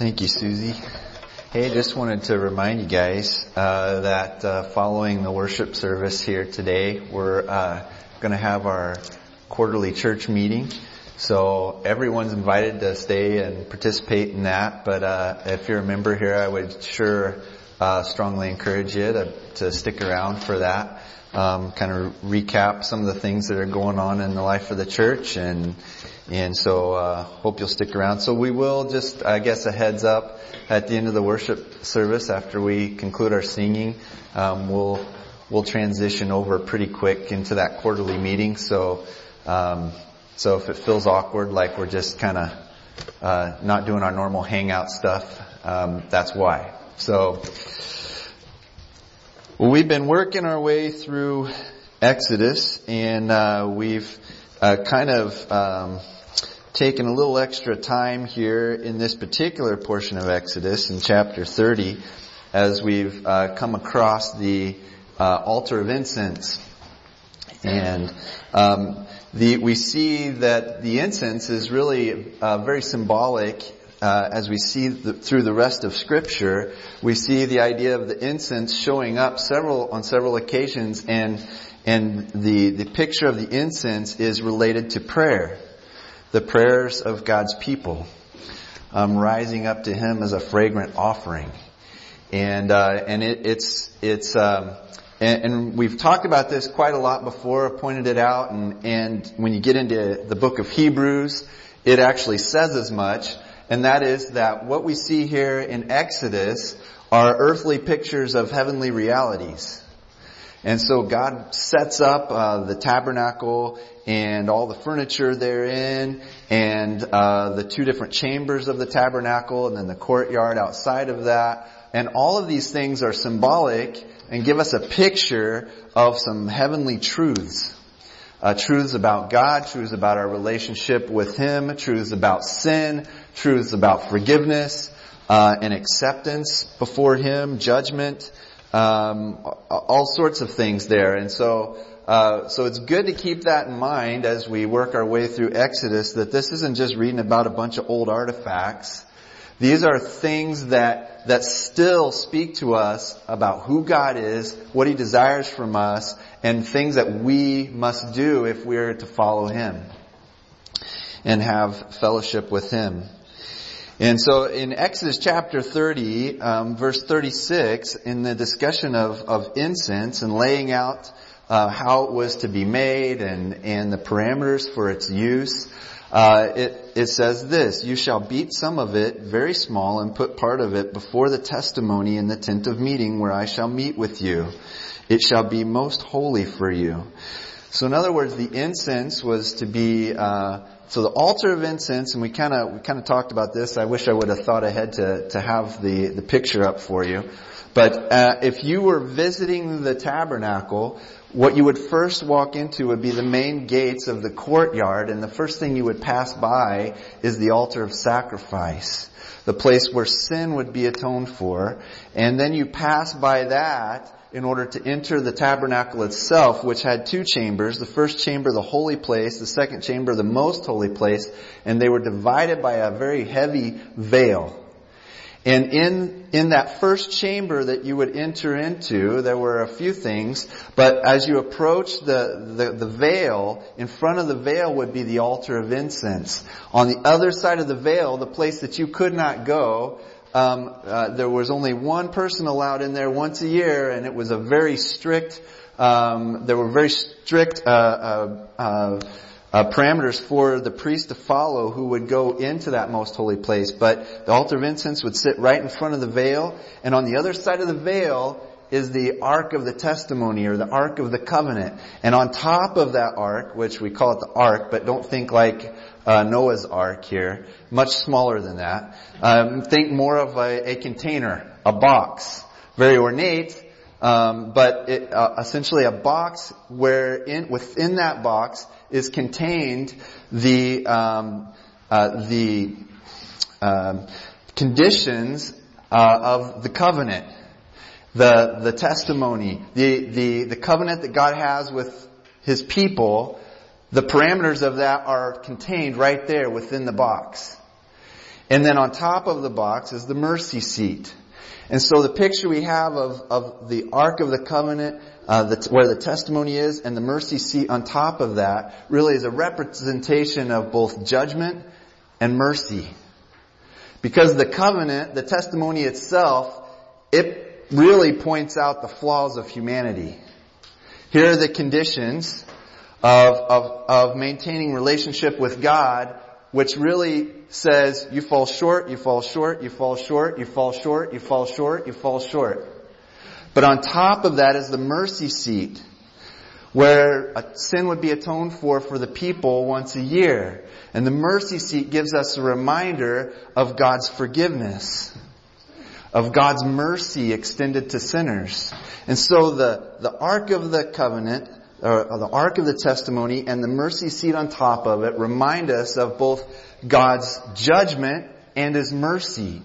Thank you, Susie. Hey, just wanted to remind you guys uh, that uh, following the worship service here today, we're uh, going to have our quarterly church meeting. So everyone's invited to stay and participate in that. But uh, if you're a member here, I would sure uh, strongly encourage you to, to stick around for that. Um, kind of recap some of the things that are going on in the life of the church and and so uh, hope you'll stick around. So we will just, I guess, a heads up at the end of the worship service after we conclude our singing. Um, we'll we'll transition over pretty quick into that quarterly meeting. So um, so if it feels awkward, like we're just kind of uh, not doing our normal hangout stuff, um, that's why. So well, we've been working our way through Exodus, and uh, we've uh, kind of um, taken a little extra time here in this particular portion of Exodus in chapter 30 as we've uh, come across the uh, altar of incense. And um, the, we see that the incense is really uh, very symbolic uh, as we see the, through the rest of Scripture. We see the idea of the incense showing up several on several occasions, and and the the picture of the incense is related to prayer the prayers of God's people, um, rising up to Him as a fragrant offering, and uh, and it, it's it's um, and, we've talked about this quite a lot before, pointed it out, and and when you get into the book of Hebrews, it actually says as much, and that is that what we see here in Exodus are earthly pictures of heavenly realities. And so God sets up uh, the tabernacle and all the furniture therein, and uh, the two different chambers of the tabernacle, and then the courtyard outside of that. And all of these things are symbolic and give us a picture of some heavenly truths. Uh, truths about God, truths about our relationship with Him, truths about sin, truths about forgiveness uh, and acceptance before Him, judgment um, all sorts of things there. And so, uh, so it's good to keep that in mind as we work our way through Exodus. That this isn't just reading about a bunch of old artifacts. These are things that that still speak to us about who God is, what He desires from us, and things that we must do if we're to follow Him and have fellowship with Him. And so in Exodus chapter 30, um, verse 36, in the discussion of, of incense and laying out uh, how it was to be made and, and the parameters for its use, uh, it, it says this, you shall beat some of it very small and put part of it before the testimony in the tent of meeting where I shall meet with you. It shall be most holy for you. So in other words, the incense was to be uh, so the altar of incense, and we kind of we kind of talked about this. I wish I would have thought ahead to to have the the picture up for you. But uh, if you were visiting the tabernacle, what you would first walk into would be the main gates of the courtyard, and the first thing you would pass by is the altar of sacrifice, the place where sin would be atoned for. And then you pass by that, in order to enter the tabernacle itself, which had two chambers. The first chamber, the holy place, the second chamber, the most holy place, and they were divided by a very heavy veil. And in, in that first chamber that you would enter into, there were a few things, but as you approach the, the, the veil, in front of the veil would be the altar of incense. On the other side of the veil, the place that you could not go, um, uh, there was only one person allowed in there once a year, and it was a very strict. Um, there were very strict uh, uh, uh, uh, parameters for the priest to follow who would go into that most holy place. But the altar of incense would sit right in front of the veil, and on the other side of the veil is the Ark of the Testimony or the Ark of the Covenant. And on top of that Ark, which we call it the Ark, but don't think like uh, Noah's Ark here, much smaller than that. Um, think more of a, a, container, a box, very ornate, um, but it, uh, essentially a box where in, within that box is contained the um, uh, the um, conditions uh, of the covenant, the the testimony, the the the covenant that God has with His people the parameters of that are contained right there within the box. And then on top of the box is the mercy seat. And so the picture we have of, of the Ark of the Covenant, uh, the, where the testimony is, and the mercy seat on top of that, really is a representation of both judgment and mercy. Because the covenant, the testimony itself, it really points out the flaws of humanity. Here are the conditions of, of, of maintaining relationship with God, which really says you fall short, you fall short, you fall short, you fall short, you fall short, you fall short. But on top of that is the mercy seat, where a sin would be atoned for for the people once a year. And the mercy seat gives us a reminder of God's forgiveness, of God's mercy extended to sinners. And so the, the Ark of the Covenant, or the Ark of the Testimony and the mercy seat on top of it remind us of both God's judgment and His mercy,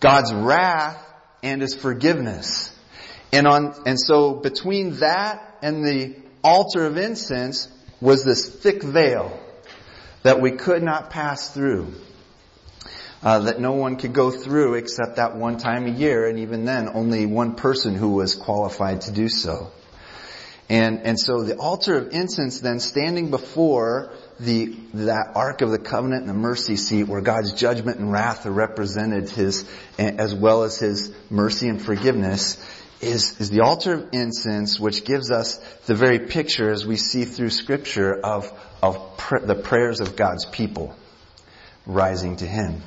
God's wrath and His forgiveness. And on, and so between that and the altar of incense was this thick veil that we could not pass through. Uh, that no one could go through except that one time a year, and even then, only one person who was qualified to do so. And and so the altar of incense then standing before the that ark of the covenant and the mercy seat where God's judgment and wrath are represented his as well as his mercy and forgiveness is, is the altar of incense which gives us the very picture as we see through scripture of, of pr- the prayers of God's people rising to Him.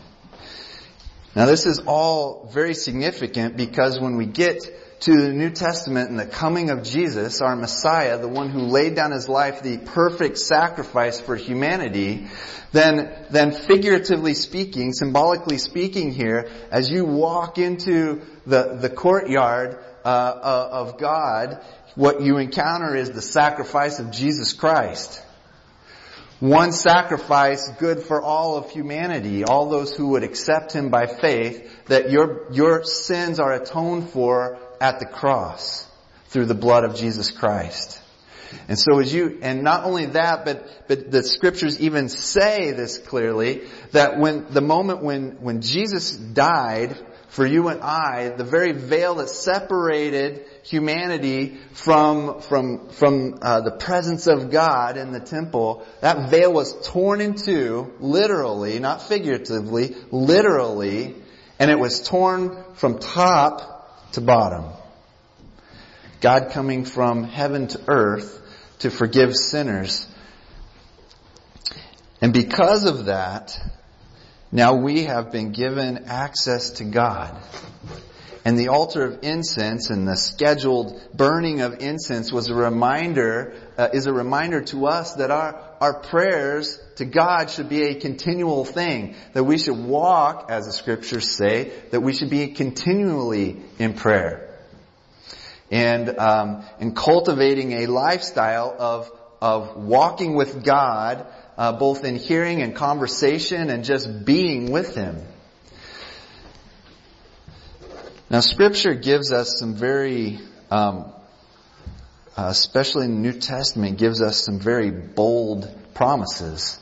Now this is all very significant because when we get to the New Testament and the coming of Jesus, our Messiah, the one who laid down his life, the perfect sacrifice for humanity, then, then figuratively speaking, symbolically speaking here, as you walk into the, the courtyard uh, uh, of God, what you encounter is the sacrifice of Jesus Christ. One sacrifice good for all of humanity, all those who would accept Him by faith, that your, your sins are atoned for at the cross through the blood of Jesus Christ. And so as you, and not only that, but, but the scriptures even say this clearly, that when, the moment when, when Jesus died for you and I, the very veil that separated humanity from, from, from uh, the presence of God in the temple, that veil was torn in two, literally, not figuratively, literally, and it was torn from top to bottom. God coming from heaven to earth to forgive sinners. And because of that, now we have been given access to God. And the altar of incense and the scheduled burning of incense was a reminder, uh, is a reminder to us that our, our prayers to God should be a continual thing. That we should walk, as the scriptures say, that we should be continually in prayer. And, um, and cultivating a lifestyle of, of walking with God uh, both in hearing and conversation and just being with Him. Now, Scripture gives us some very, um, uh, especially in the New Testament, gives us some very bold promises.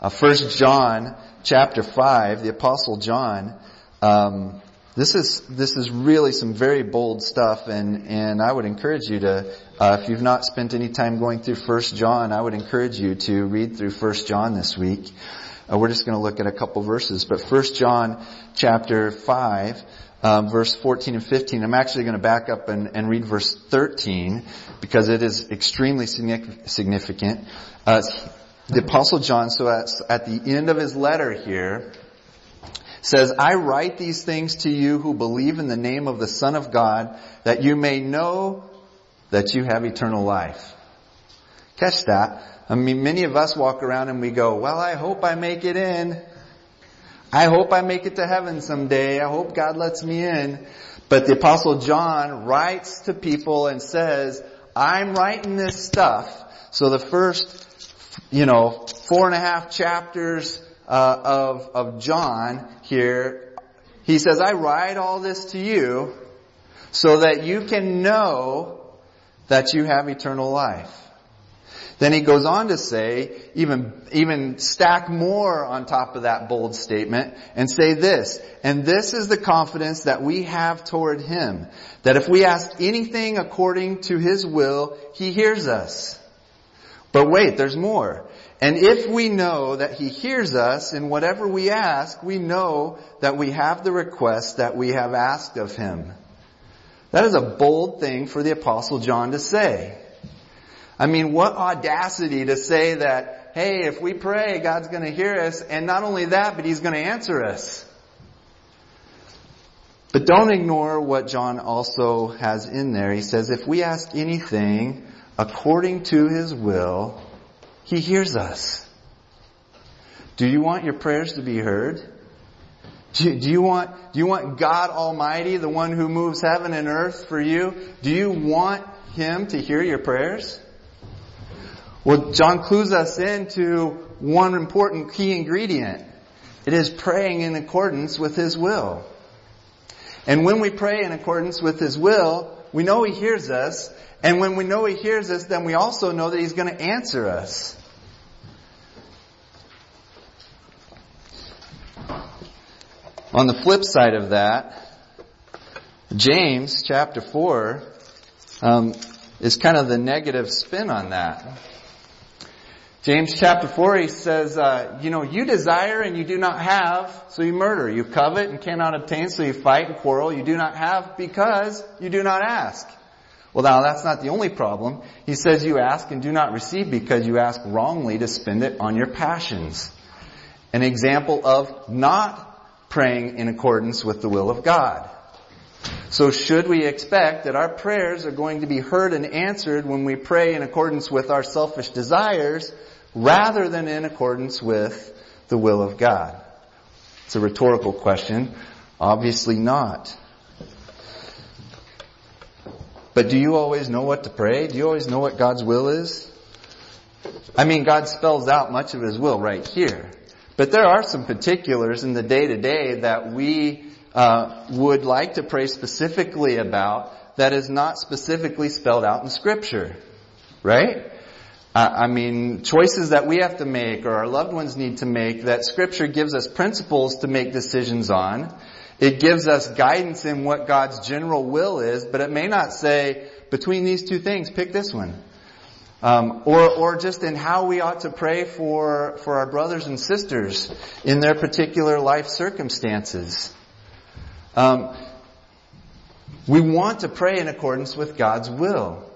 Uh, First John chapter five, the Apostle John um, this is this is really some very bold stuff, and and I would encourage you to, uh, if you've not spent any time going through First John, I would encourage you to read through First John this week. Uh, we're just going to look at a couple verses, but First John chapter five. Um, verse 14 and 15. I'm actually going to back up and, and read verse 13 because it is extremely significant. Uh, the apostle John, so at, at the end of his letter here, says, I write these things to you who believe in the name of the Son of God, that you may know that you have eternal life. Catch that. I mean, many of us walk around and we go, well, I hope I make it in. I hope I make it to heaven someday. I hope God lets me in. But the apostle John writes to people and says, I'm writing this stuff. So the first, you know, four and a half chapters uh, of, of John here, he says, I write all this to you so that you can know that you have eternal life. Then he goes on to say, even, even stack more on top of that bold statement and say this, and this is the confidence that we have toward him, that if we ask anything according to his will, he hears us. But wait, there's more. And if we know that he hears us in whatever we ask, we know that we have the request that we have asked of him. That is a bold thing for the apostle John to say. I mean, what audacity to say that, hey, if we pray, God's gonna hear us, and not only that, but He's gonna answer us. But don't ignore what John also has in there. He says, if we ask anything according to His will, He hears us. Do you want your prayers to be heard? Do you, want, do you want God Almighty, the one who moves heaven and earth for you? Do you want Him to hear your prayers? Well, John clues us into one important key ingredient. It is praying in accordance with His will. And when we pray in accordance with His will, we know He hears us. And when we know He hears us, then we also know that He's going to answer us. On the flip side of that, James chapter 4 um, is kind of the negative spin on that. James chapter 4, he says, uh, you know, you desire and you do not have, so you murder. You covet and cannot obtain, so you fight and quarrel. You do not have because you do not ask. Well now, that's not the only problem. He says you ask and do not receive because you ask wrongly to spend it on your passions. An example of not praying in accordance with the will of God. So should we expect that our prayers are going to be heard and answered when we pray in accordance with our selfish desires rather than in accordance with the will of God? It's a rhetorical question. Obviously not. But do you always know what to pray? Do you always know what God's will is? I mean, God spells out much of His will right here. But there are some particulars in the day to day that we uh, would like to pray specifically about that is not specifically spelled out in Scripture. Right? I mean, choices that we have to make or our loved ones need to make that scripture gives us principles to make decisions on. It gives us guidance in what God's general will is, but it may not say, between these two things, pick this one. Um, or, or just in how we ought to pray for, for our brothers and sisters in their particular life circumstances. Um, we want to pray in accordance with God's will.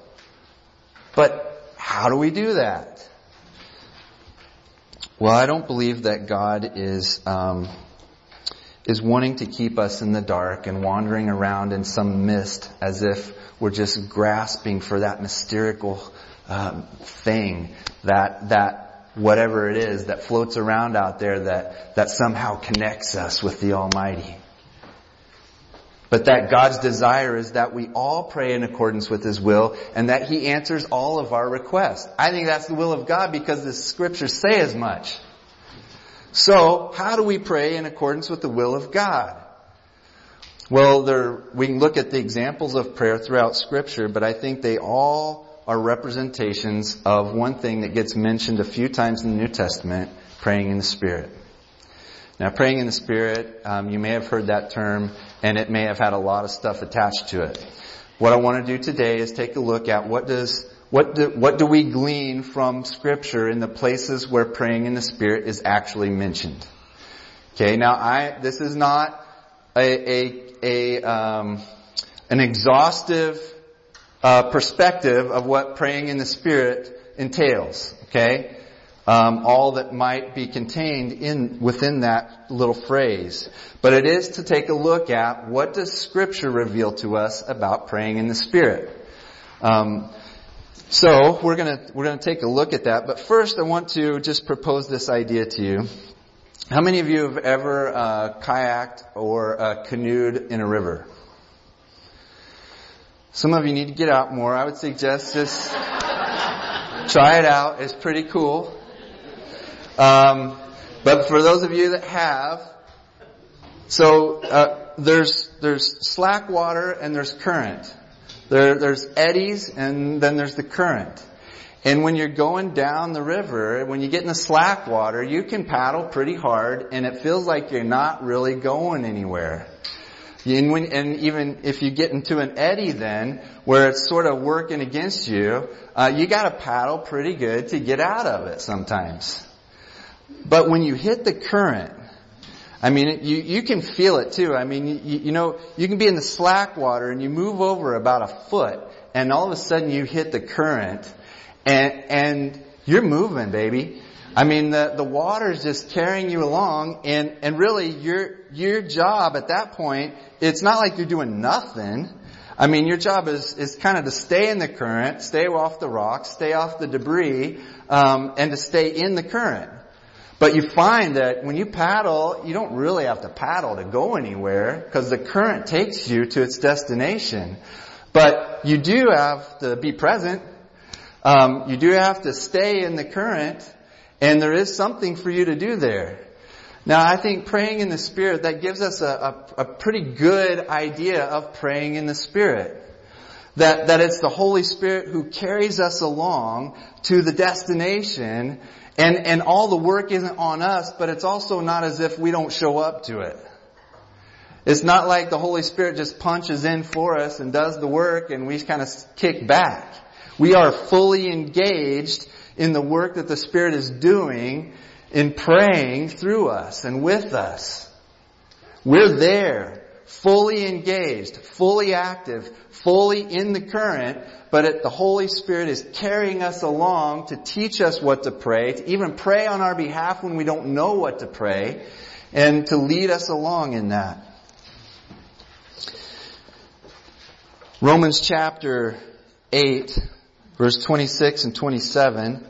But how do we do that? Well, I don't believe that God is um, is wanting to keep us in the dark and wandering around in some mist as if we're just grasping for that mystical um, thing that that whatever it is that floats around out there that that somehow connects us with the Almighty. But that God's desire is that we all pray in accordance with His will and that He answers all of our requests. I think that's the will of God because the scriptures say as much. So, how do we pray in accordance with the will of God? Well, there, we can look at the examples of prayer throughout scripture, but I think they all are representations of one thing that gets mentioned a few times in the New Testament, praying in the Spirit. Now, praying in the Spirit, um, you may have heard that term, and it may have had a lot of stuff attached to it. What I want to do today is take a look at what does what do, what do we glean from Scripture in the places where praying in the Spirit is actually mentioned? Okay, now I this is not a a, a um, an exhaustive uh, perspective of what praying in the Spirit entails. Okay, um, all that might be contained in within that little phrase. But it is to take a look at what does Scripture reveal to us about praying in the Spirit. Um, so we're gonna we're gonna take a look at that. But first, I want to just propose this idea to you. How many of you have ever uh, kayaked or uh, canoed in a river? Some of you need to get out more. I would suggest just try it out. It's pretty cool. Um, but for those of you that have, so uh, there's there's slack water and there's current. There, there's eddies and then there's the current. And when you're going down the river, when you get in the slack water, you can paddle pretty hard and it feels like you're not really going anywhere. And, when, and even if you get into an eddy then, where it's sort of working against you, uh, you gotta paddle pretty good to get out of it sometimes. But when you hit the current, I mean, you, you can feel it too. I mean, you, you know, you can be in the slack water and you move over about a foot and all of a sudden you hit the current and, and you're moving, baby. I mean, the, the water's just carrying you along and, and really your, your job at that point, it's not like you're doing nothing. I mean, your job is, is kind of to stay in the current, stay off the rocks, stay off the debris, um, and to stay in the current. But you find that when you paddle, you don't really have to paddle to go anywhere because the current takes you to its destination. But you do have to be present. Um, you do have to stay in the current, and there is something for you to do there. Now, I think praying in the Spirit, that gives us a, a, a pretty good idea of praying in the Spirit. That, that it's the Holy Spirit who carries us along to the destination and, and all the work isn't on us, but it's also not as if we don't show up to it. It's not like the Holy Spirit just punches in for us and does the work and we kind of kick back. We are fully engaged in the work that the Spirit is doing in praying through us and with us. We're there, fully engaged, fully active, fully in the current, but it, the Holy Spirit is carrying us along to teach us what to pray, to even pray on our behalf when we don't know what to pray, and to lead us along in that. Romans chapter 8, verse 26 and 27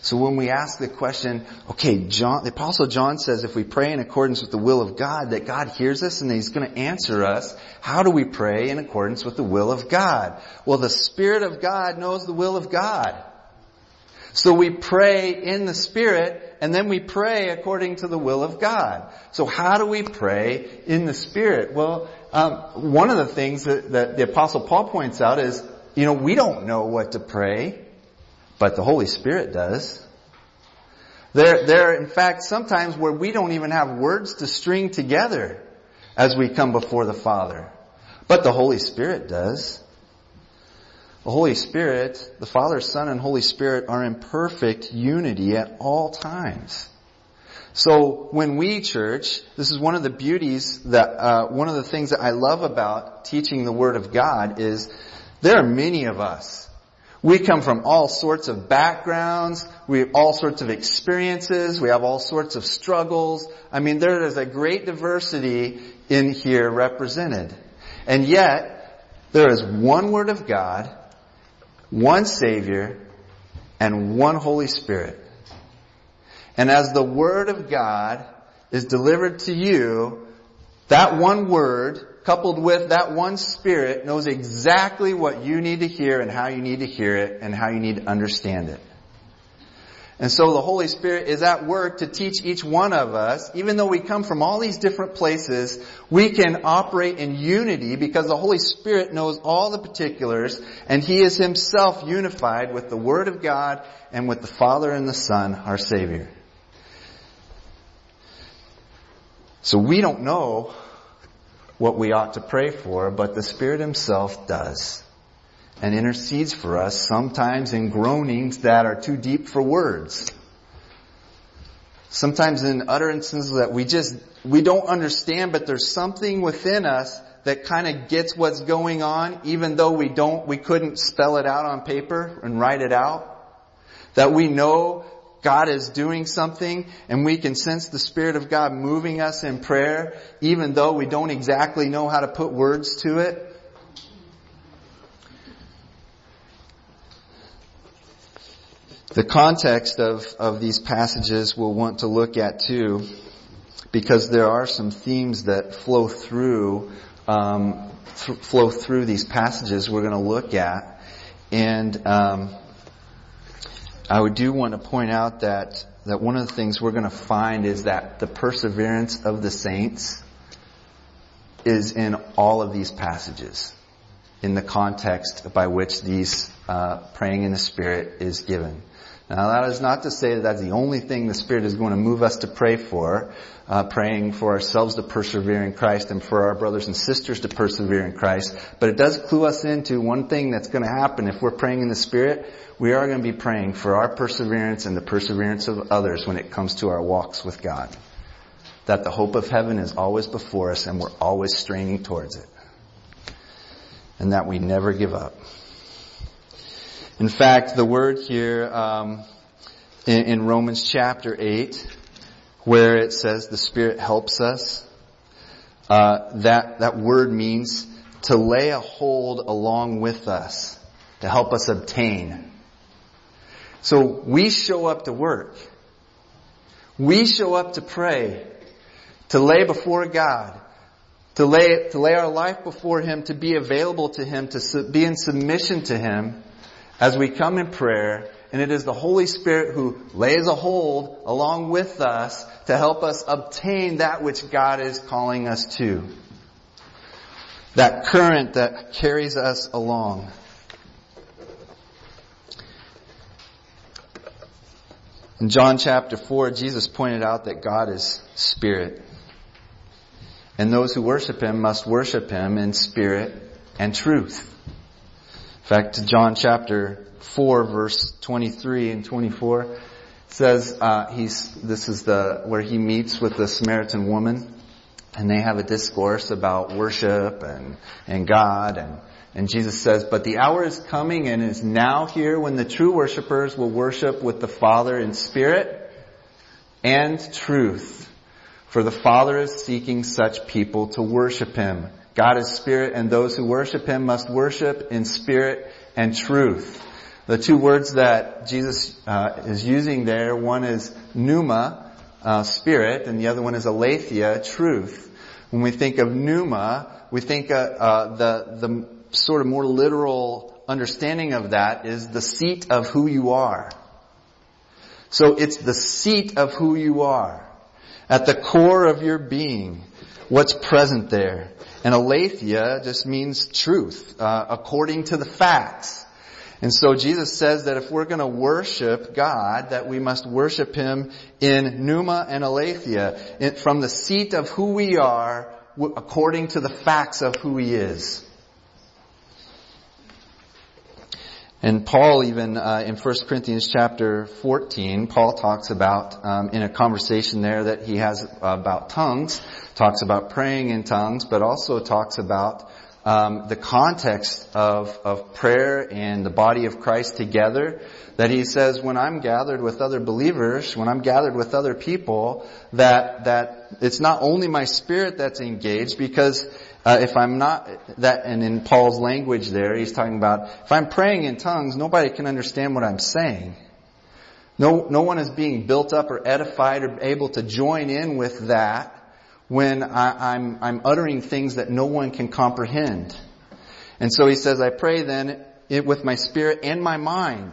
So when we ask the question, okay, John, the apostle John says if we pray in accordance with the will of God, that God hears us and he's going to answer us. How do we pray in accordance with the will of God? Well, the Spirit of God knows the will of God. So we pray in the Spirit and then we pray according to the will of God. So how do we pray in the Spirit? Well, um, one of the things that, that the apostle Paul points out is, you know, we don't know what to pray but the Holy Spirit does. There, there, in fact, sometimes where we don't even have words to string together as we come before the Father. But the Holy Spirit does. The Holy Spirit, the Father, Son, and Holy Spirit are in perfect unity at all times. So when we church, this is one of the beauties that, uh, one of the things that I love about teaching the Word of God is there are many of us we come from all sorts of backgrounds. We have all sorts of experiences. We have all sorts of struggles. I mean, there is a great diversity in here represented. And yet, there is one Word of God, one Savior, and one Holy Spirit. And as the Word of God is delivered to you, that one Word coupled with that one spirit knows exactly what you need to hear and how you need to hear it and how you need to understand it. And so the Holy Spirit is at work to teach each one of us, even though we come from all these different places, we can operate in unity because the Holy Spirit knows all the particulars and He is Himself unified with the Word of God and with the Father and the Son, our Savior. So we don't know what we ought to pray for, but the Spirit Himself does and intercedes for us sometimes in groanings that are too deep for words. Sometimes in utterances that we just, we don't understand, but there's something within us that kind of gets what's going on, even though we don't, we couldn't spell it out on paper and write it out. That we know God is doing something and we can sense the Spirit of God moving us in prayer even though we don't exactly know how to put words to it. The context of, of these passages we'll want to look at too because there are some themes that flow through um, th- flow through these passages we're going to look at. And um, I would do want to point out that, that one of the things we're going to find is that the perseverance of the saints is in all of these passages in the context by which these uh, praying in the Spirit is given. Now that is not to say that that's the only thing the Spirit is going to move us to pray for, uh, praying for ourselves to persevere in Christ and for our brothers and sisters to persevere in Christ, but it does clue us into one thing that's going to happen if we're praying in the Spirit. We are going to be praying for our perseverance and the perseverance of others when it comes to our walks with God. That the hope of heaven is always before us and we're always straining towards it. And that we never give up. In fact, the word here um, in, in, Romans chapter 8, where it says the Spirit helps us, uh, that, that word means to lay a hold along with us, to help us obtain. So we show up to work. We show up to pray, to lay before God, to lay, to lay our life before Him, to be available to Him, to be in submission to Him, as we come in prayer, and it is the Holy Spirit who lays a hold along with us to help us obtain that which God is calling us to. That current that carries us along. In John chapter 4, Jesus pointed out that God is spirit. And those who worship Him must worship Him in spirit and truth. In fact, John chapter 4 verse 23 and 24 says, uh, he's, this is the, where he meets with the Samaritan woman and they have a discourse about worship and, and God and, and Jesus says, but the hour is coming and is now here when the true worshipers will worship with the Father in spirit and truth. For the Father is seeking such people to worship Him. God is spirit and those who worship Him must worship in spirit and truth. The two words that Jesus uh, is using there, one is pneuma, uh, spirit, and the other one is aletheia, truth. When we think of pneuma, we think uh, uh, the the sort of more literal understanding of that is the seat of who you are. So it's the seat of who you are. At the core of your being, what's present there. And aletheia just means truth, uh, according to the facts. And so Jesus says that if we're going to worship God, that we must worship Him in pneuma and aletheia, from the seat of who we are, according to the facts of who He is. And Paul even uh, in 1 Corinthians chapter 14, Paul talks about um, in a conversation there that he has about tongues, talks about praying in tongues, but also talks about um, the context of, of prayer and the body of Christ together. That he says, when I'm gathered with other believers, when I'm gathered with other people, that that it's not only my spirit that's engaged because uh, if I'm not that, and in Paul's language there, he's talking about if I'm praying in tongues, nobody can understand what I'm saying. No, no one is being built up or edified or able to join in with that when I, I'm, I'm uttering things that no one can comprehend. And so he says, I pray then it, with my spirit and my mind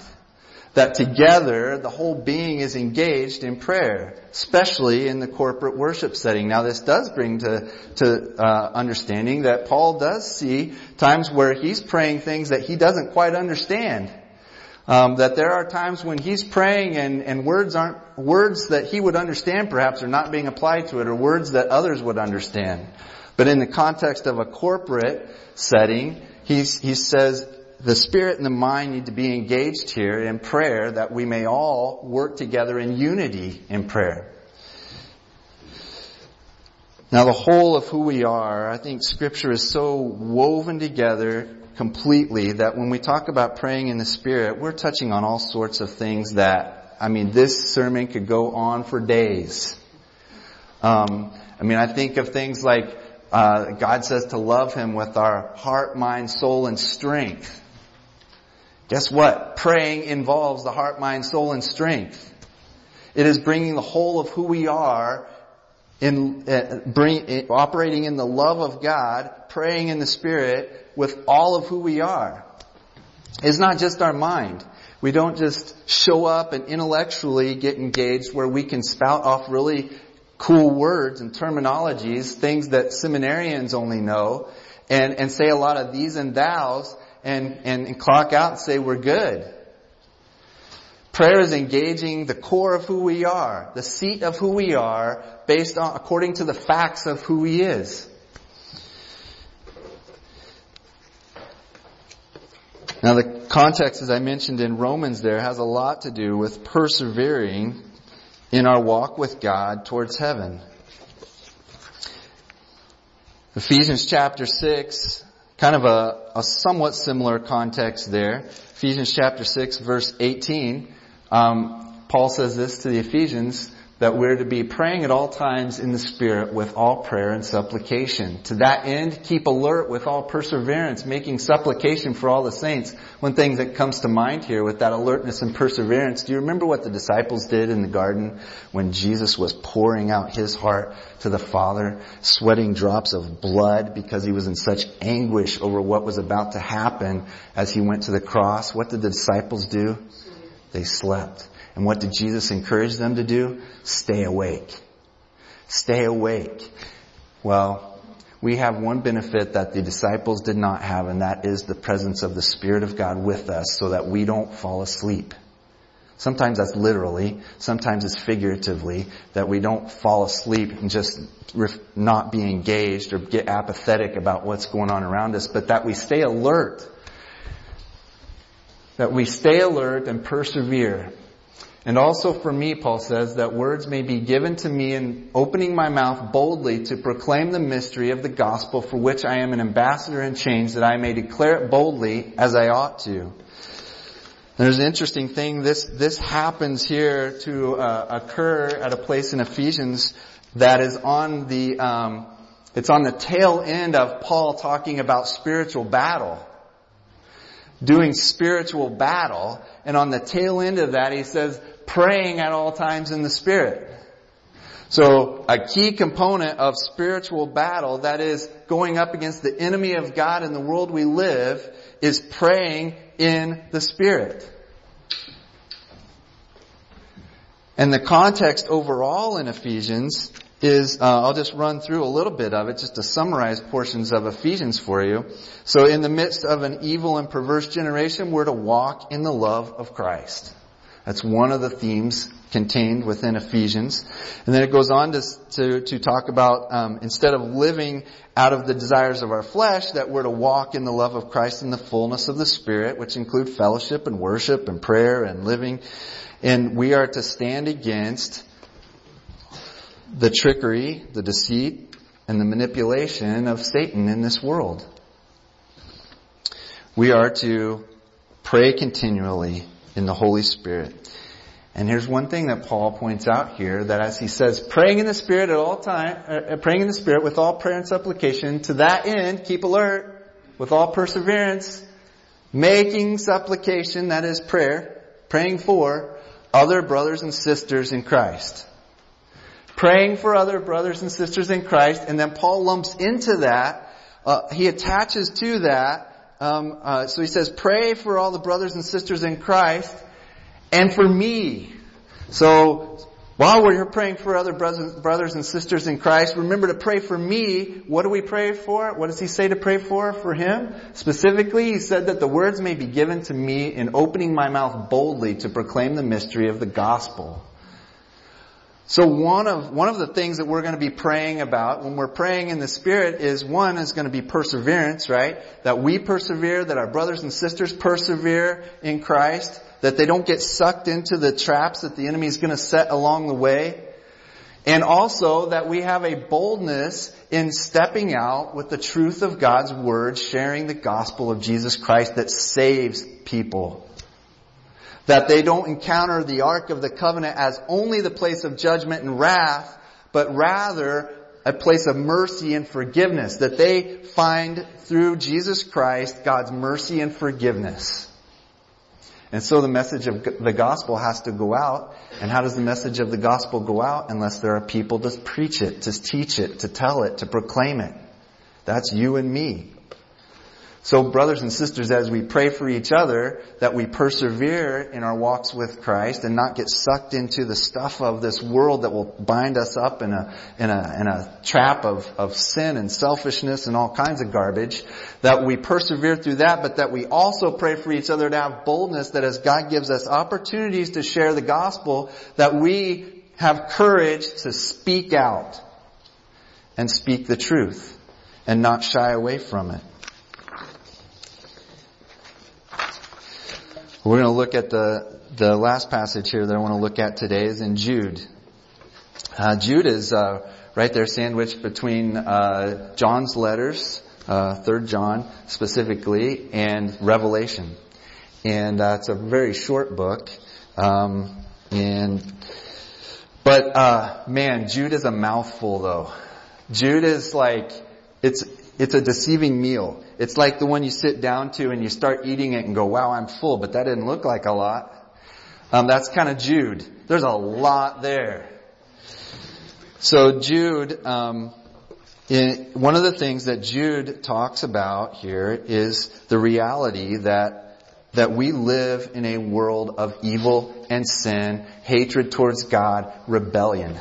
that together the whole being is engaged in prayer, especially in the corporate worship setting. Now this does bring to, to uh, understanding that Paul does see times where he's praying things that he doesn't quite understand. Um, that there are times when he's praying and, and words aren't words that he would understand perhaps are not being applied to it or words that others would understand. But in the context of a corporate setting, he's, he says the spirit and the mind need to be engaged here in prayer that we may all work together in unity in prayer. Now the whole of who we are, I think scripture is so woven together completely that when we talk about praying in the spirit, we're touching on all sorts of things that, I mean, this sermon could go on for days. Um, I mean, I think of things like uh, God says to love Him with our heart, mind, soul, and strength. Guess what? Praying involves the heart, mind, soul, and strength. It is bringing the whole of who we are in uh, bring, operating in the love of God, praying in the Spirit with all of who we are. It's not just our mind. We don't just show up and intellectually get engaged where we can spout off really cool words and terminologies, things that seminarians only know, and, and say a lot of these and thous, and, and, and clock out and say we're good. Prayer is engaging the core of who we are, the seat of who we are, based on, according to the facts of who He is. Now the context, as I mentioned in Romans there, has a lot to do with persevering in our walk with God towards heaven. Ephesians chapter 6, kind of a, a somewhat similar context there. Ephesians chapter 6 verse 18, um, Paul says this to the Ephesians, that we're to be praying at all times in the Spirit with all prayer and supplication. To that end, keep alert with all perseverance, making supplication for all the saints. One thing that comes to mind here with that alertness and perseverance, do you remember what the disciples did in the garden when Jesus was pouring out his heart to the Father, sweating drops of blood because he was in such anguish over what was about to happen as he went to the cross? What did the disciples do? They slept. And what did Jesus encourage them to do? Stay awake. Stay awake. Well, we have one benefit that the disciples did not have, and that is the presence of the Spirit of God with us so that we don't fall asleep. Sometimes that's literally, sometimes it's figuratively, that we don't fall asleep and just not be engaged or get apathetic about what's going on around us, but that we stay alert. That we stay alert and persevere. And also for me, Paul says, that words may be given to me in opening my mouth boldly to proclaim the mystery of the gospel for which I am an ambassador in chains, that I may declare it boldly as I ought to. There's an interesting thing. This this happens here to uh, occur at a place in Ephesians that is on the um, it's on the tail end of Paul talking about spiritual battle doing spiritual battle. And on the tail end of that, he says, praying at all times in the Spirit. So a key component of spiritual battle, that is going up against the enemy of God in the world we live, is praying in the Spirit. And the context overall in Ephesians is, uh, I'll just run through a little bit of it just to summarize portions of Ephesians for you. So in the midst of an evil and perverse generation, we're to walk in the love of Christ. That's one of the themes contained within Ephesians. And then it goes on to, to, to talk about um, instead of living out of the desires of our flesh, that we're to walk in the love of Christ in the fullness of the Spirit, which include fellowship and worship and prayer and living. And we are to stand against the trickery, the deceit, and the manipulation of Satan in this world. We are to pray continually in the Holy Spirit. And here's one thing that Paul points out here, that as he says, praying in the Spirit at all time, uh, praying in the Spirit with all prayer and supplication, to that end, keep alert, with all perseverance, making supplication, that is prayer, praying for other brothers and sisters in Christ. Praying for other brothers and sisters in Christ, and then Paul lumps into that, uh, he attaches to that um, uh, so he says, pray for all the brothers and sisters in Christ and for me. So while we're praying for other brothers, brothers and sisters in Christ, remember to pray for me. What do we pray for? What does he say to pray for for him? Specifically, he said that the words may be given to me in opening my mouth boldly to proclaim the mystery of the gospel. So one of, one of the things that we're going to be praying about when we're praying in the Spirit is one is going to be perseverance, right? That we persevere, that our brothers and sisters persevere in Christ, that they don't get sucked into the traps that the enemy is going to set along the way. And also that we have a boldness in stepping out with the truth of God's Word, sharing the gospel of Jesus Christ that saves people. That they don't encounter the Ark of the Covenant as only the place of judgment and wrath, but rather a place of mercy and forgiveness. That they find through Jesus Christ God's mercy and forgiveness. And so the message of the gospel has to go out. And how does the message of the gospel go out unless there are people to preach it, to teach it, to tell it, to proclaim it? That's you and me. So brothers and sisters, as we pray for each other, that we persevere in our walks with Christ and not get sucked into the stuff of this world that will bind us up in a, in a, in a trap of, of sin and selfishness and all kinds of garbage, that we persevere through that, but that we also pray for each other to have boldness that as God gives us opportunities to share the gospel, that we have courage to speak out and speak the truth and not shy away from it. We're going to look at the, the last passage here that I want to look at today is in Jude. Uh, Jude is uh, right there sandwiched between uh, John's letters, uh, Third John specifically, and Revelation. And uh, it's a very short book. Um, and but uh, man, Jude is a mouthful though. Jude is like it's it's a deceiving meal. It's like the one you sit down to and you start eating it and go, wow, I'm full, but that didn't look like a lot. Um, that's kind of Jude. There's a lot there. So Jude, um, in, one of the things that Jude talks about here is the reality that that we live in a world of evil and sin, hatred towards God, rebellion.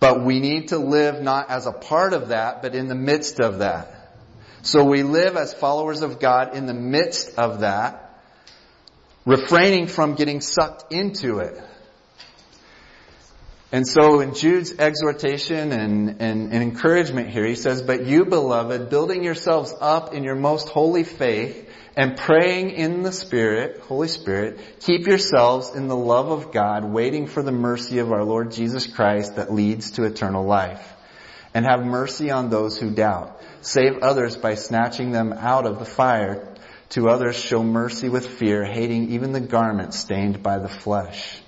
But we need to live not as a part of that, but in the midst of that. So we live as followers of God in the midst of that, refraining from getting sucked into it. And so in Jude's exhortation and, and, and, encouragement here, he says, But you, beloved, building yourselves up in your most holy faith and praying in the Spirit, Holy Spirit, keep yourselves in the love of God, waiting for the mercy of our Lord Jesus Christ that leads to eternal life. And have mercy on those who doubt. Save others by snatching them out of the fire. To others show mercy with fear, hating even the garment stained by the flesh.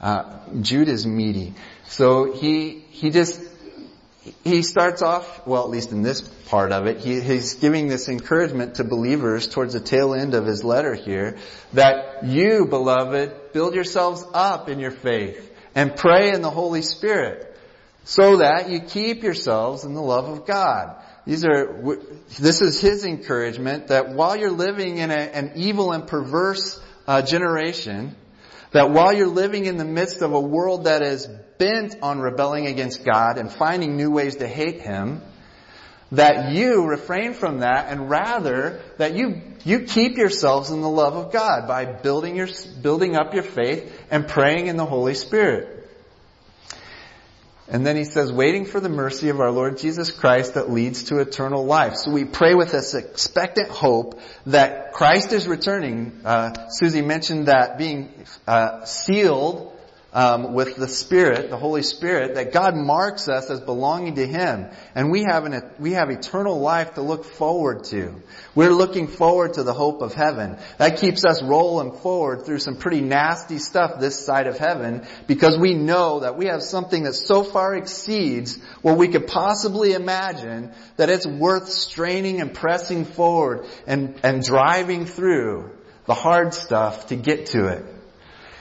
Uh, Jude is meaty. So he, he just, he starts off, well at least in this part of it, he, he's giving this encouragement to believers towards the tail end of his letter here, that you, beloved, build yourselves up in your faith and pray in the Holy Spirit so that you keep yourselves in the love of God. These are, this is his encouragement that while you're living in a, an evil and perverse uh, generation, that while you're living in the midst of a world that is bent on rebelling against God and finding new ways to hate Him, that you refrain from that and rather that you, you keep yourselves in the love of God by building your, building up your faith and praying in the Holy Spirit. And then he says, waiting for the mercy of our Lord Jesus Christ that leads to eternal life. So we pray with this expectant hope that Christ is returning. Uh, Susie mentioned that being uh, sealed um, with the Spirit, the Holy Spirit, that God marks us as belonging to Him, and we have an we have eternal life to look forward to. We're looking forward to the hope of heaven. That keeps us rolling forward through some pretty nasty stuff this side of heaven, because we know that we have something that so far exceeds what we could possibly imagine that it's worth straining and pressing forward and and driving through the hard stuff to get to it.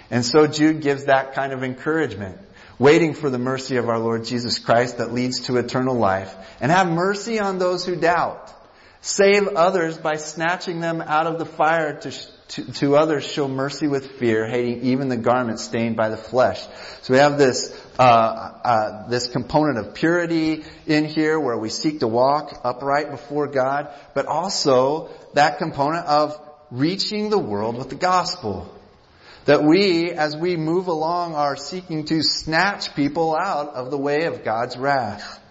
And so Jude gives that kind of encouragement, waiting for the mercy of our Lord Jesus Christ that leads to eternal life, and have mercy on those who doubt. Save others by snatching them out of the fire to, to, to others show mercy with fear, hating even the garment stained by the flesh. So we have this, uh, uh, this component of purity in here where we seek to walk upright before God, but also that component of reaching the world with the gospel. That we, as we move along, are seeking to snatch people out of the way of God's wrath.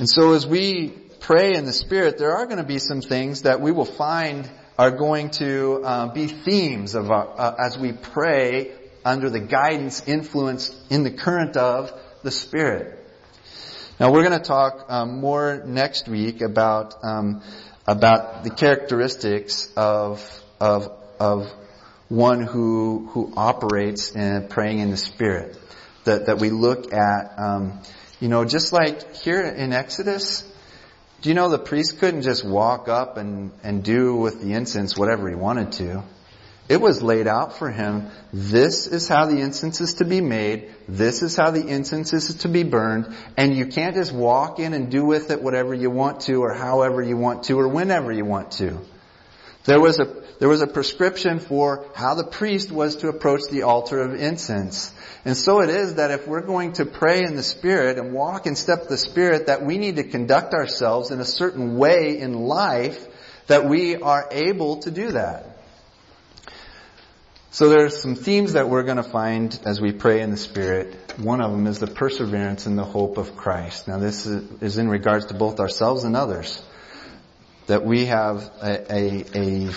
And so as we pray in the Spirit, there are going to be some things that we will find are going to uh, be themes of our, uh, as we pray under the guidance, influence in the current of the Spirit. Now we're going to talk um, more next week about um, about the characteristics of of of one who who operates in praying in the Spirit. That that we look at, um, you know, just like here in Exodus, Do you know the priest couldn't just walk up and, and do with the incense whatever he wanted to? It was laid out for him. This is how the incense is to be made. This is how the incense is to be burned. And you can't just walk in and do with it whatever you want to or however you want to or whenever you want to. There was a, there was a prescription for how the priest was to approach the altar of incense. And so it is that if we're going to pray in the Spirit and walk in step with the Spirit, that we need to conduct ourselves in a certain way in life that we are able to do that. So there's some themes that we're going to find as we pray in the Spirit. One of them is the perseverance in the hope of Christ. Now this is in regards to both ourselves and others that we have a, a, a,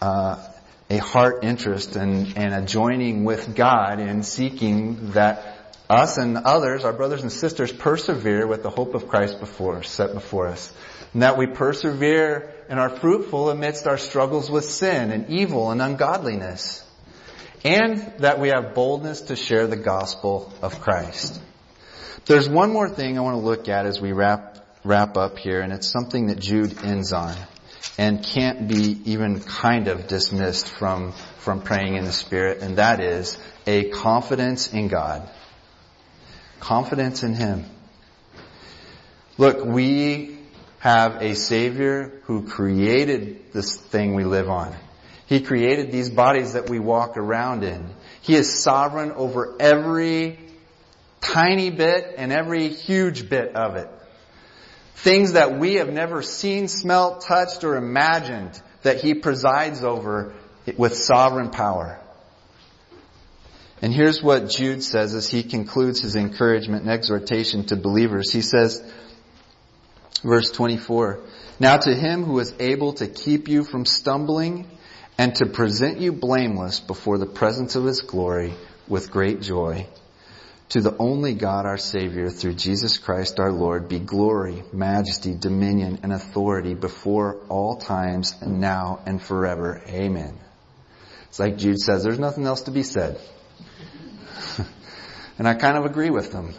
uh, a heart interest and, and a joining with God in seeking that us and others, our brothers and sisters, persevere with the hope of Christ before set before us. And that we persevere and are fruitful amidst our struggles with sin and evil and ungodliness. And that we have boldness to share the gospel of Christ. There's one more thing I want to look at as we wrap wrap up here, and it's something that Jude ends on and can't be even kind of dismissed from, from praying in the Spirit, and that is a confidence in God. Confidence in Him. Look, we have a Savior who created this thing we live on. He created these bodies that we walk around in. He is sovereign over every tiny bit and every huge bit of it. Things that we have never seen, smelt, touched, or imagined that He presides over with sovereign power. And here's what Jude says as he concludes his encouragement and exhortation to believers. He says, verse 24, Now to him who is able to keep you from stumbling and to present you blameless before the presence of his glory with great joy, to the only God our Savior through Jesus Christ our Lord be glory, majesty, dominion, and authority before all times and now and forever. Amen. It's like Jude says, there's nothing else to be said. and I kind of agree with them.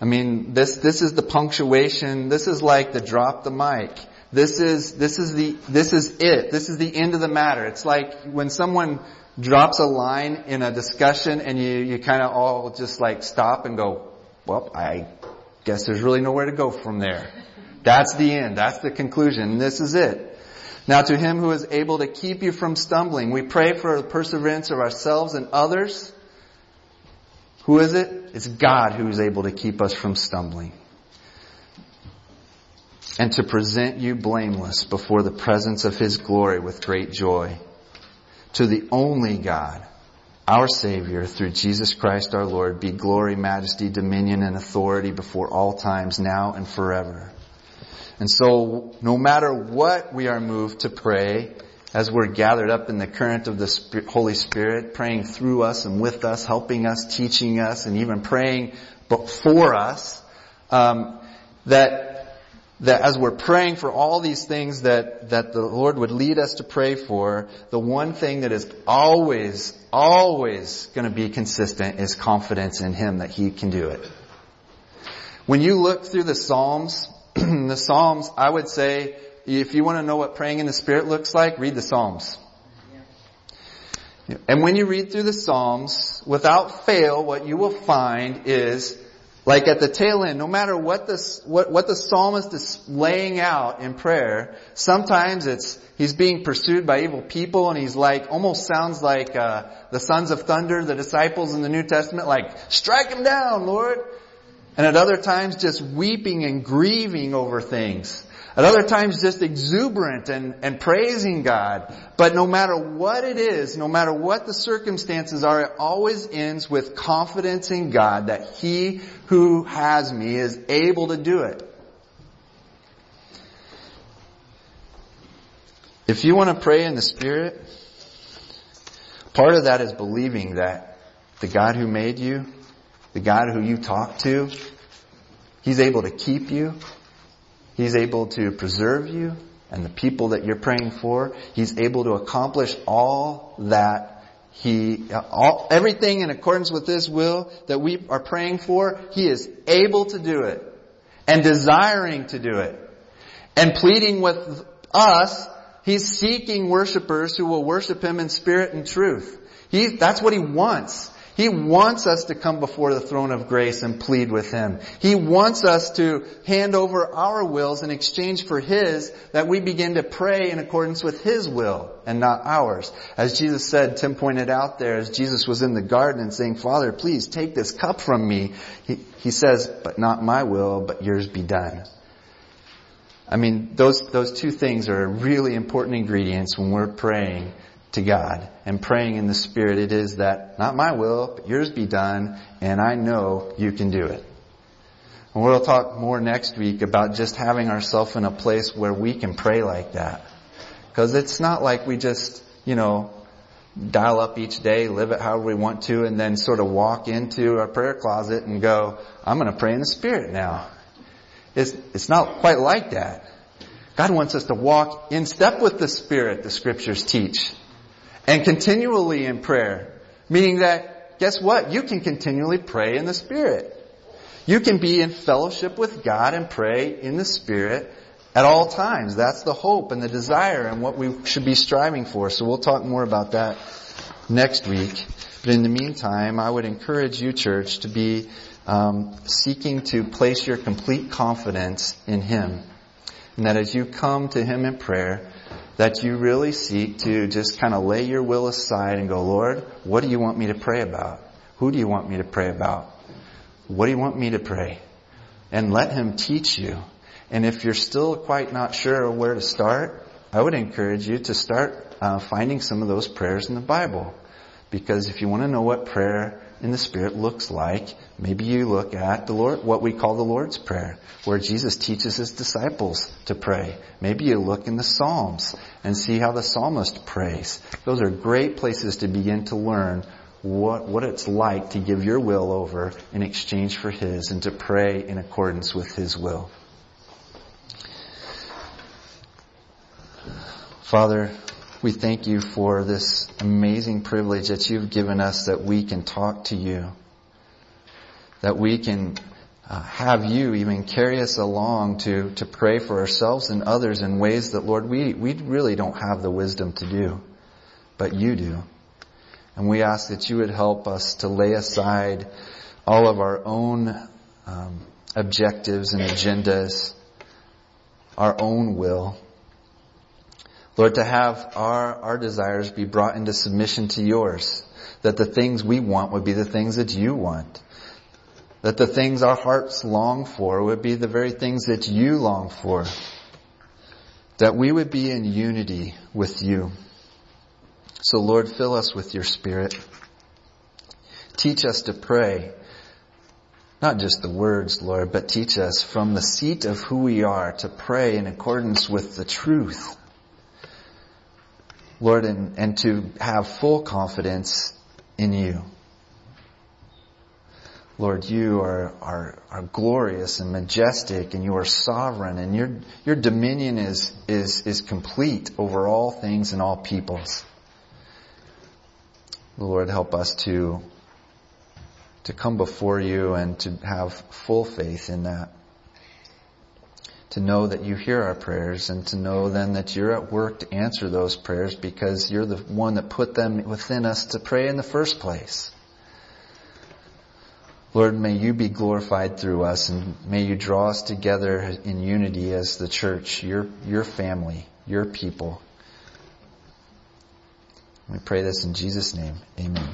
I mean, this, this is the punctuation. This is like the drop the mic. This is, this is the, this is it. This is the end of the matter. It's like when someone drops a line in a discussion and you, you kind of all just like stop and go, well, I guess there's really nowhere to go from there. That's the end. That's the conclusion. This is it. Now to him who is able to keep you from stumbling, we pray for the perseverance of ourselves and others. Who is it? It's God who is able to keep us from stumbling. And to present you blameless before the presence of his glory with great joy to the only God, our Savior, through Jesus Christ our Lord, be glory, majesty, dominion, and authority before all times, now and forever. And so, no matter what we are moved to pray, as we're gathered up in the current of the Holy Spirit, praying through us and with us, helping us, teaching us, and even praying for us, um, that that as we're praying for all these things that, that the Lord would lead us to pray for, the one thing that is always, always going to be consistent is confidence in Him that He can do it. When you look through the Psalms, the Psalms, I would say, if you want to know what praying in the Spirit looks like, read the Psalms. And when you read through the Psalms, without fail, what you will find is like at the tail end, no matter what the, what, what the psalmist is laying out in prayer, sometimes it's, he's being pursued by evil people and he's like, almost sounds like, uh, the sons of thunder, the disciples in the New Testament, like, strike him down, Lord. And at other times just weeping and grieving over things. At other times just exuberant and, and praising God. But no matter what it is, no matter what the circumstances are, it always ends with confidence in God that He who has me is able to do it. If you want to pray in the Spirit, part of that is believing that the God who made you, the God who you talk to, He's able to keep you. He's able to preserve you and the people that you're praying for. He's able to accomplish all that he, all, everything in accordance with His will that we are praying for, He is able to do it and desiring to do it. and pleading with us, He's seeking worshipers who will worship Him in spirit and truth. He, that's what He wants. He wants us to come before the throne of grace and plead with Him. He wants us to hand over our wills in exchange for His, that we begin to pray in accordance with His will and not ours. As Jesus said, Tim pointed out there, as Jesus was in the garden and saying, Father, please take this cup from me. He, he says, but not my will, but yours be done. I mean, those, those two things are really important ingredients when we're praying to God and praying in the Spirit, it is that not my will, but yours be done, and I know you can do it. And we'll talk more next week about just having ourselves in a place where we can pray like that. Because it's not like we just, you know, dial up each day, live it however we want to, and then sort of walk into our prayer closet and go, I'm going to pray in the Spirit now. It's, it's not quite like that. God wants us to walk in step with the Spirit, the scriptures teach and continually in prayer. Meaning that, guess what? You can continually pray in the Spirit. You can be in fellowship with God and pray in the Spirit at all times. That's the hope and the desire and what we should be striving for. So we'll talk more about that next week. But in the meantime, I would encourage you, church, to be um, seeking to place your complete confidence in Him. And that as you come to Him in prayer, that you really seek to just kind of lay your will aside and go, Lord, what do you want me to pray about? Who do you want me to pray about? What do you want me to pray? And let Him teach you. And if you're still quite not sure where to start, I would encourage you to start uh, finding some of those prayers in the Bible. Because if you want to know what prayer in the Spirit looks like, maybe you look at the Lord, what we call the Lord's Prayer, where Jesus teaches his disciples to pray. Maybe you look in the Psalms and see how the psalmist prays. Those are great places to begin to learn what, what it's like to give your will over in exchange for his and to pray in accordance with his will. Father, we thank you for this amazing privilege that you've given us that we can talk to you. That we can uh, have you even carry us along to, to pray for ourselves and others in ways that, Lord, we, we really don't have the wisdom to do, but you do. And we ask that you would help us to lay aside all of our own um, objectives and agendas, our own will, Lord, to have our, our desires be brought into submission to yours. That the things we want would be the things that you want. That the things our hearts long for would be the very things that you long for. That we would be in unity with you. So Lord, fill us with your spirit. Teach us to pray. Not just the words, Lord, but teach us from the seat of who we are to pray in accordance with the truth Lord, and, and to have full confidence in you. Lord, you are, are, are glorious and majestic and you are sovereign and your, your dominion is, is, is complete over all things and all peoples. Lord, help us to, to come before you and to have full faith in that to know that you hear our prayers and to know then that you're at work to answer those prayers because you're the one that put them within us to pray in the first place. Lord, may you be glorified through us and may you draw us together in unity as the church, your, your family, your people. We pray this in Jesus' name. Amen.